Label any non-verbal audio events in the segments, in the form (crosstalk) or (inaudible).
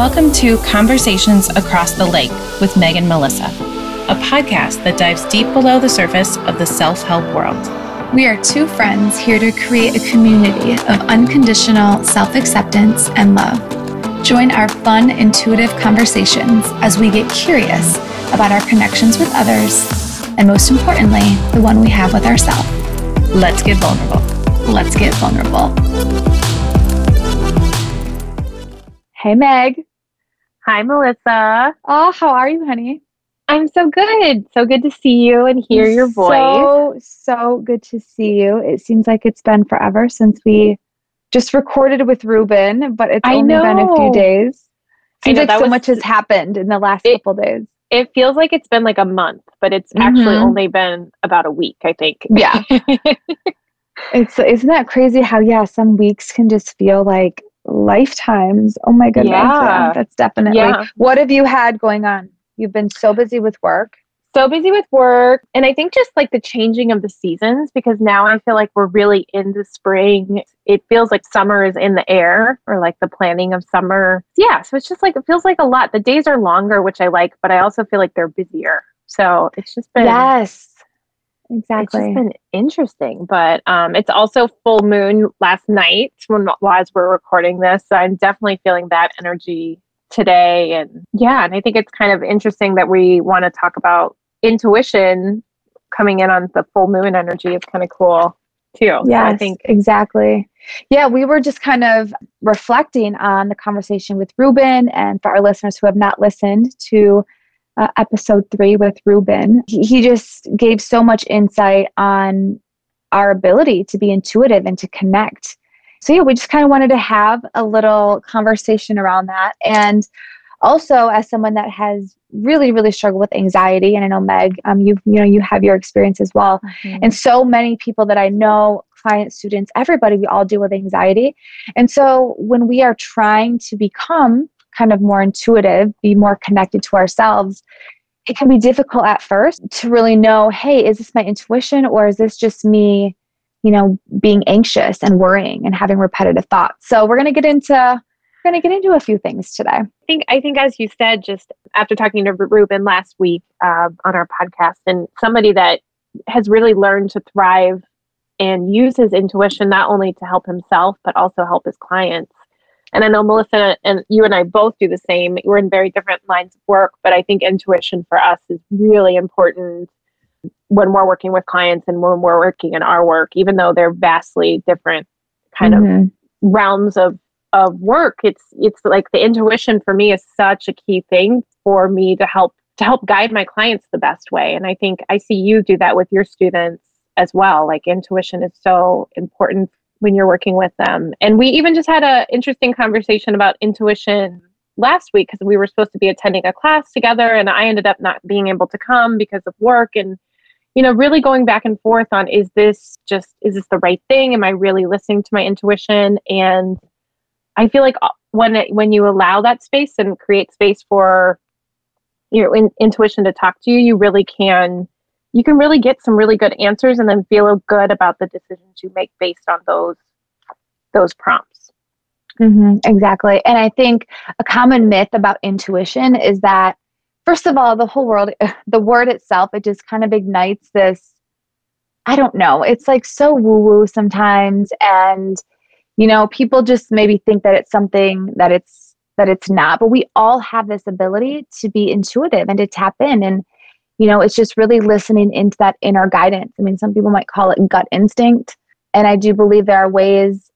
Welcome to Conversations Across the Lake with Megaan Melissa, a podcast that dives deep below the surface of the self help world. We are two friends here to create a community of unconditional self acceptance and love. Join our fun, intuitive conversations as we get curious about our connections with others, and most importantly, the one we have with ourselves. Let's get vulnerable. Let's get vulnerable. Hey, Meg. Hi, Melissa. Oh, how are you, honey? I'm so good. So good to see you and hear your voice. So, so good to see you. It seems like it's been forever since we just recorded with Ruben, but it's I only been a few know. days. I Seems know, like so was- much has happened in the last It- couple days. It feels like it's been like a month, but it's actually Mhm. only been about a week, I think. Yeah. (laughs) It's isn't that crazy how yeah, some weeks can just feel like lifetimes. Oh my goodness. Yeah. that's definitely. Yeah. What have you had going on? You've been so busy with work. so busy with work. And I think just like the changing of the seasons, because now I feel like we're really in the spring. It feels like summer is in the air or like the planning of summer. Yeah. So it's just like, it feels like a lot. The days are longer, which I like, but I also feel like they're busier. So it's just been. Yes. It's Exactly. just been interesting, but um, it's also full moon last night when as we're recording this. So I'm definitely feeling that energy today, and yeah, and I think it's kind of interesting that we want to talk about intuition coming in on the full moon energy. It's kind of cool too. Yeah, so I think exactly. Yeah, we were just kind of reflecting on the conversation with Ruben, and for our listeners who have not listened to uh, episode three with Ruben, he, he just gave so much insight on our ability to be intuitive and to connect. So yeah, we just kind of wanted to have a little conversation around that, and also as someone that has really, really struggled with anxiety, and I know Meg, um, you you know you have your experience as well and so many people that I know, clients, students, everybody, we all deal with anxiety. And so when we are trying to become kind of more intuitive, be more connected to ourselves, it can be difficult at first to really know, hey, is this my intuition or is this just me, you know, being anxious and worrying and having repetitive thoughts? So we're going to get into we're going to get into a few things today. I think I think as you said, just after talking to Ruben last week uh, on our podcast, and somebody that has really learned to thrive and use his intuition not only to help himself but also help his clients. And I know Melissa and you and I both do the same. We're in very different lines of work, but I think intuition for us is really important when we're working with clients and when we're working in our work, even though they're vastly different kind of Mhm. realms of of work it's it's like the intuition for me is such a key thing for me to help to help guide my clients the best way and i think i see you do that with your students as well like intuition is so important when you're working with them. And we even just had a interesting conversation about intuition last week because we were supposed to be attending a class together and i ended up not being able to come because of work. And you know really going back and forth on is this just is this the right thing? Am i really listening to my intuition? And I feel like uh, when it, when you allow that space and create space for your in, intuition to talk to you, you really can you can really get some really good answers and then feel good about the decisions you make based on those those prompts. hmm exactly. And I think a common myth about intuition is that, first of all, the whole world, (laughs) the word itself, it just kind of ignites this. I don't know. It's like so woo woo sometimes. And, you know, people just maybe think that it's something that it's, that it's not, but we all have this ability to be intuitive and to tap in. And, you know, it's just really listening into that inner guidance. I mean, some people might call it gut instinct. And I do believe there are ways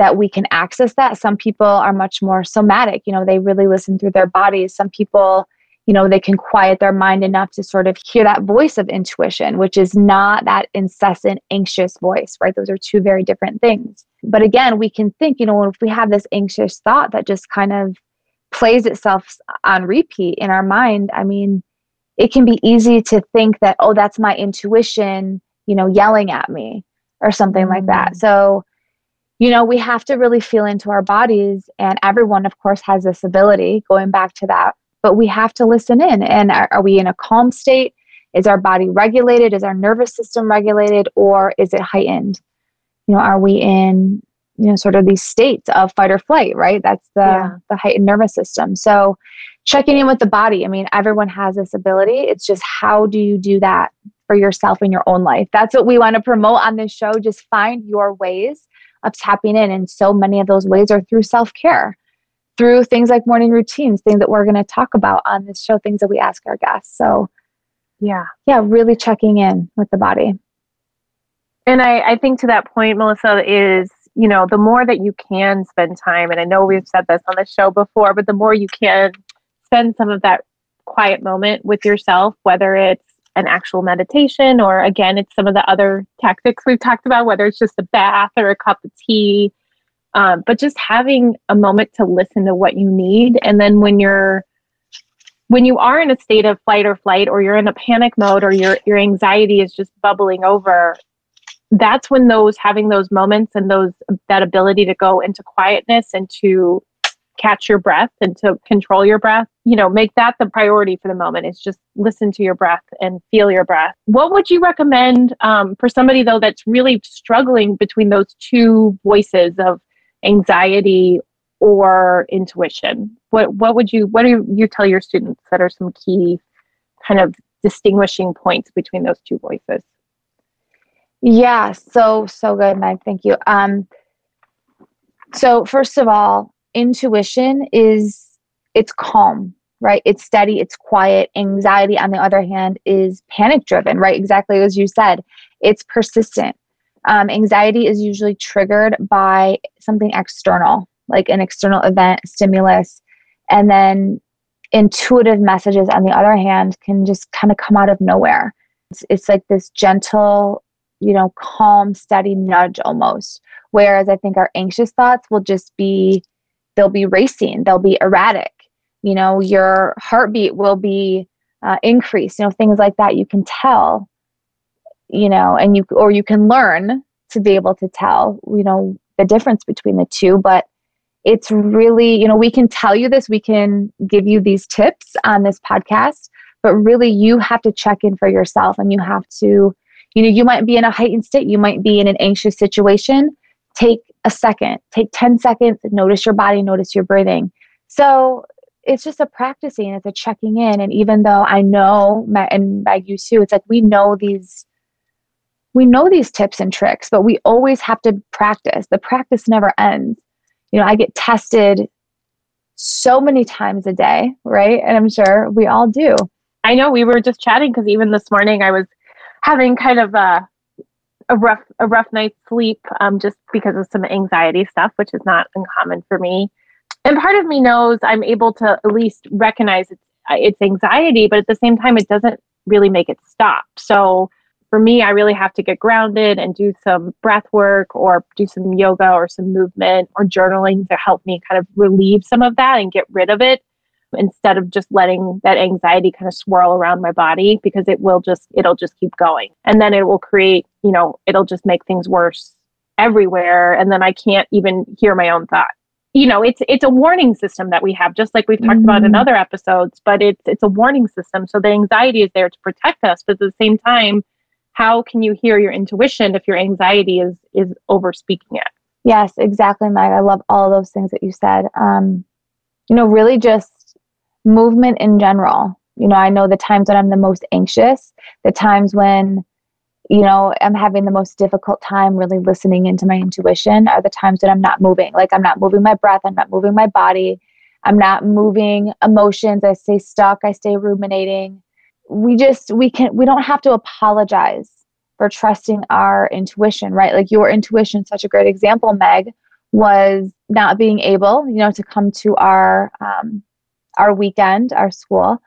that we can access that. Some people are much more somatic, you know, they really listen through their bodies. Some people, you know, they can quiet their mind enough to sort of hear that voice of intuition, which is not that incessant, anxious voice, right? Those are two very different things. But again, we can think, you know, if we have this anxious thought that just kind of plays itself on repeat in our mind, I mean, it can be easy to think that, oh, that's my intuition, you know, yelling at me or something like that. Mm. So, you know, we have to really feel into our bodies. And everyone, of course, has this ability, going back to that, but we have to listen in. And are, are we in a calm state? Is our body regulated? Is our nervous system regulated? Or is it heightened? You know, are we in, you know sort of these states of fight or flight right that's the Yeah. the heightened nervous system so checking in with the body. I mean everyone has this ability. It's just how do you do that for yourself in your own life? That's what we want to promote on this show. Just find your ways of tapping in. And so many of those ways are through self-care through things like morning routines things that we're going to talk about on this show things that we ask our guests. So Yeah. yeah really checking in with the body. And I, I think to that point, Melissa, is, you know, the more that you can spend time, and I know we've said this on the show before, but the more you can spend some of that quiet moment with yourself, whether it's an actual meditation or again, it's some of the other tactics we've talked about, whether it's just a bath or a cup of tea. Um, but just having a moment to listen to what you need. And then when you're when you are in a state of flight or flight or you're in a panic mode or your your anxiety is just bubbling over that's when those having those moments and those that ability to go into quietness and to catch your breath and to control your breath you know make that the priority for the moment is just listen to your breath and feel your breath what would you recommend um, for somebody though that's really struggling between those two voices of anxiety or intuition what what would you what do you tell your students that are some key kind of distinguishing points between those two voices Yeah, so so good, Meg. Thank you. Um, so first of all, intuition is it's calm, right? It's steady, it's quiet. Anxiety, on the other hand, is panic driven, right? Exactly as you said, it's persistent. Um, anxiety is usually triggered by something external, like an external event, stimulus, and then intuitive messages, on the other hand, can just kind of come out of nowhere. It's, it's like this gentle you know, calm, steady nudge almost. Whereas I think our anxious thoughts will just be, they'll be racing, they'll be erratic. You know, your heartbeat will be uh, increased, you know, things like that. You can tell, you know, and you, or you can learn to be able to tell, you know, the difference between the two. But it's really, you know, we can tell you this, we can give you these tips on this podcast, but really you have to check in for yourself and you have to, you know you might be in a heightened state you might be in an anxious situation take a second. Take 10 seconds notice your body notice your breathing. So it's just a practicing it's a checking in and even though i know and by you too it's like we know these we know these tips and tricks but we always have to practice. The practice never ends. You know i get tested so many times a day right? And i'm sure we all do. I know we were just chatting because even this morning I was having kind of a a rough a rough night's sleep um, just because of some anxiety stuff, which is not uncommon for me. And part of me knows I'm able to at least recognize it's it's anxiety, but at the same time, it doesn't really make it stop. So for me, I really have to get grounded and do some breath work or do some yoga or some movement or journaling to help me kind of relieve some of that and get rid of it instead of just letting that anxiety kind of swirl around my body because it will just it'll just keep going and then it will create you know it'll just make things worse everywhere and then i can't even hear my own thought you know it's it's a warning system that we have just like we've talked about in Mhm. other episodes but it's it's a warning system so the anxiety is there to protect us but at the same time how can you hear your intuition if your anxiety is is over speaking it Yes, exactly, Meg. I love all those things that you said. Um, you know, really just movement in general. You know, I know the times when I'm the most anxious, the times when, you know, I'm having the most difficult time really listening into my intuition are the times that I'm not moving. Like I'm not moving my breath, I'm not moving my body, I'm not moving emotions. I stay stuck, I stay ruminating. We just, we can, we don't have to apologize for trusting our intuition, right? Like your intuition, such a great example, Meg, was not being able, you know, to come to our um, our weekend, our school,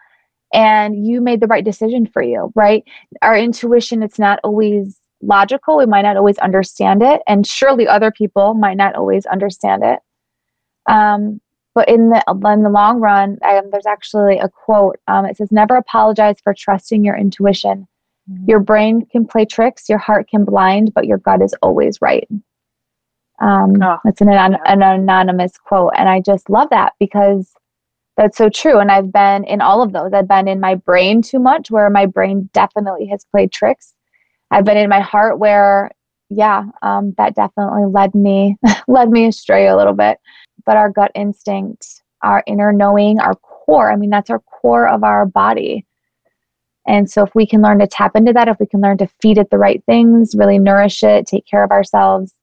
and you made the right decision for you, right? Our intuition, it's not always logical. We might not always understand it, and surely other people might not always understand it. Um, but in the in the long run, um, there's actually a quote. Um, it says, "Never apologize for trusting your intuition. Your brain can play tricks, your heart can blind, but your gut is always right." Um, Oh, it's an, yeah. an anonymous quote, and I just love that because that's so true. And I've been in all of those. I've been in my brain too much, where my brain definitely has played tricks. I've been in my heart where yeah, um, that definitely led me (laughs) led me astray a little bit. But our gut instinct, our inner knowing, our core, I mean, that's our core of our body. And so if we can learn to tap into that, if we can learn to feed it the right things, really nourish it, take care of ourselves,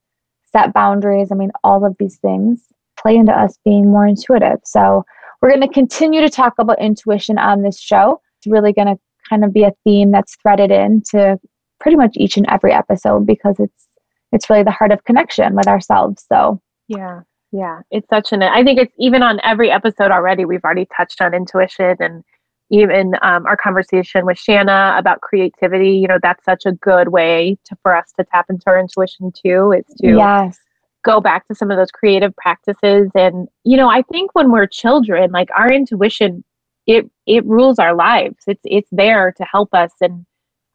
set boundaries, I mean, all of these things play into us being more intuitive. So we're going to continue to talk about intuition on this show. It's really going to kind of be a theme that's threaded into pretty much each and every episode because it's it's really the heart of connection with ourselves. So yeah, yeah, it's such an. I think it's even on every episode already. We've already touched on intuition and even um, our conversation with Shanna about creativity. You know, that's such a good way to for us to tap into our intuition too. Is to yes. Go back to some of those creative practices. And you know, I think when we're children, like our intuition, it it rules our lives. It's it's there to help us and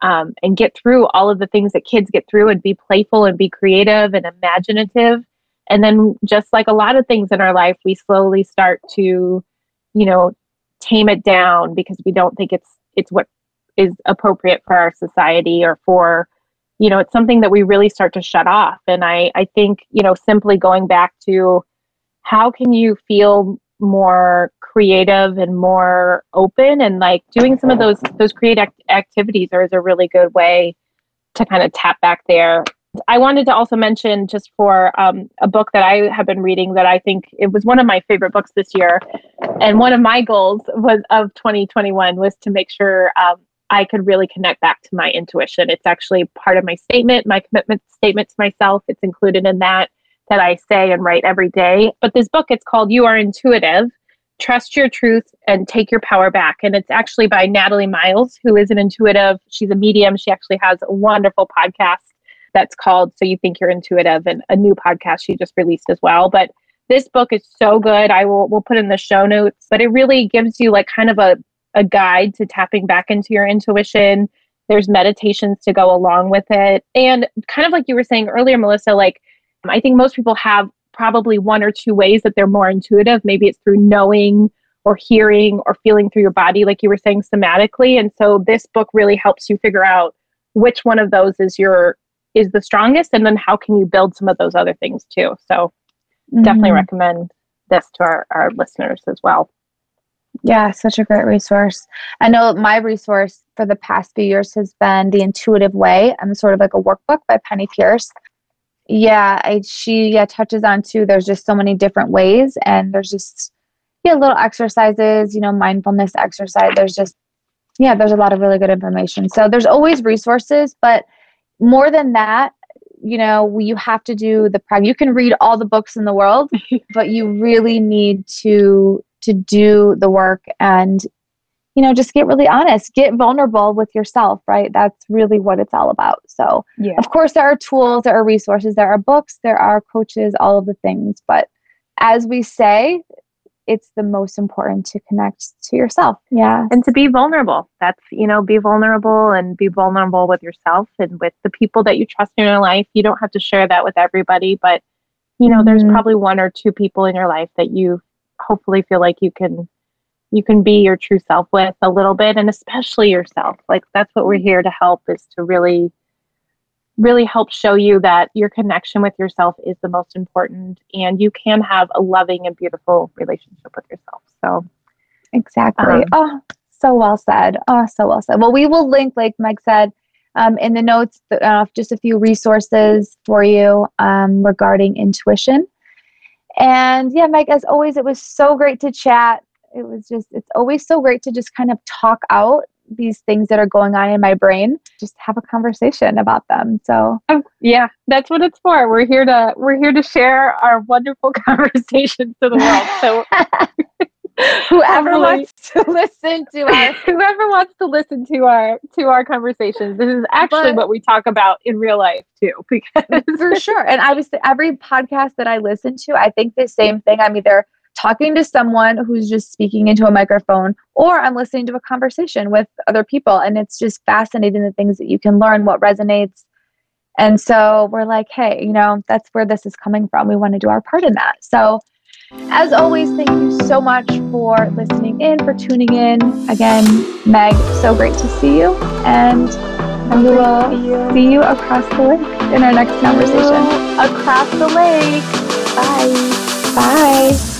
um, and get through all of the things that kids get through and be playful and be creative and imaginative. And then, just like a lot of things in our life, we slowly start to, you know, tame it down because we don't think it's it's what is appropriate for our society or for you know it's something that we really start to shut off. And i i think you know simply going back to how can you feel more creative and more open and like doing some of those those creative activities are is a really good way to kind of tap back there. I wanted to also mention just for um, a book that i have been reading that i think it was one of my favorite books this year. And one of my goals was of 2021 was to make sure um, i could really connect back to my intuition it's actually part of my statement my commitment statement to myself it's included in that that I say and write every day. But this book, it's called You Are Intuitive Trust Your Truth and Take Your Power Back. And it's actually by Natalie Miles, who is an intuitive. She's a medium. She actually has a wonderful podcast that's called So You Think You're Intuitive and a new podcast she just released as well. But this book is so good. I will we'll put in the show notes, but it really gives you like kind of a, a guide to tapping back into your intuition. There's meditations to go along with it. And kind of like you were saying earlier, Melissa, like I think most people have probably one or two ways that they're more intuitive. Maybe it's through knowing or hearing or feeling through your body, like you were saying somatically. And so this book really helps you figure out which one of those is your is the strongest and then how can you build some of those other things too. So mm-hmm. definitely recommend this to our, our listeners as well. Yeah, such a great resource. I know my resource for the past few years has been The Intuitive Way. I'm sort of like a workbook by Penney Peirce. yeah I, she yeah touches on too there's just so many different ways and there's just yeah little exercises you know mindfulness exercise there's just yeah there's a lot of really good information so there's always resources but more than that you know you have to do the practice you can read all the books in the world (laughs) but you really need to to do the work and you know, just get really honest, get vulnerable with yourself, right? That's really what it's all about. So, yeah. of course, there are tools, there are resources, there are books, there are coaches, all of the things. But as we say, it's the most important to connect to yourself. Yeah. And to be vulnerable. That's, you know, be vulnerable and be vulnerable with yourself and with the people that you trust in your life. You don't have to share that with everybody, but, you know, mm-hmm. there's probably one or two people in your life that you hopefully feel like you can you can be your true self with a little bit and especially yourself. Like that's what we're here to help is to really really help show you that your connection with yourself is the most important and you can have a loving and beautiful relationship with yourself. So exactly. um, oh so well said. Oh so well said. Well we will link like meg said um, in the notes uh, just a few resources for you um, regarding intuition and yeah meg as always it was so great to chat. It was just it's always so great to just kind of talk out these things that are going on in my brain just have a conversation about them. So um, yeah that's what it's for. We're here to we're here to share our wonderful (laughs) conversations to the world. So (laughs) whoever wants to (laughs) listen to our whoever wants to listen to our to our conversations this is actually but, what we talk about in real life too (laughs) because for sure and i was every podcast that i listen to i think the same thing i'm either talking to someone who's just speaking into a microphone, or I'm listening to a conversation with other people. And it's just fascinating the things that you can learn, what resonates. And so we're like, hey, you know, that's where this is coming from. We want to do our part in that. So, as always, thank you so much for listening in, for tuning in. Again, Meg, so great to see you. And we will you. see you across the lake in our next conversation. Across the lake. Bye. Bye.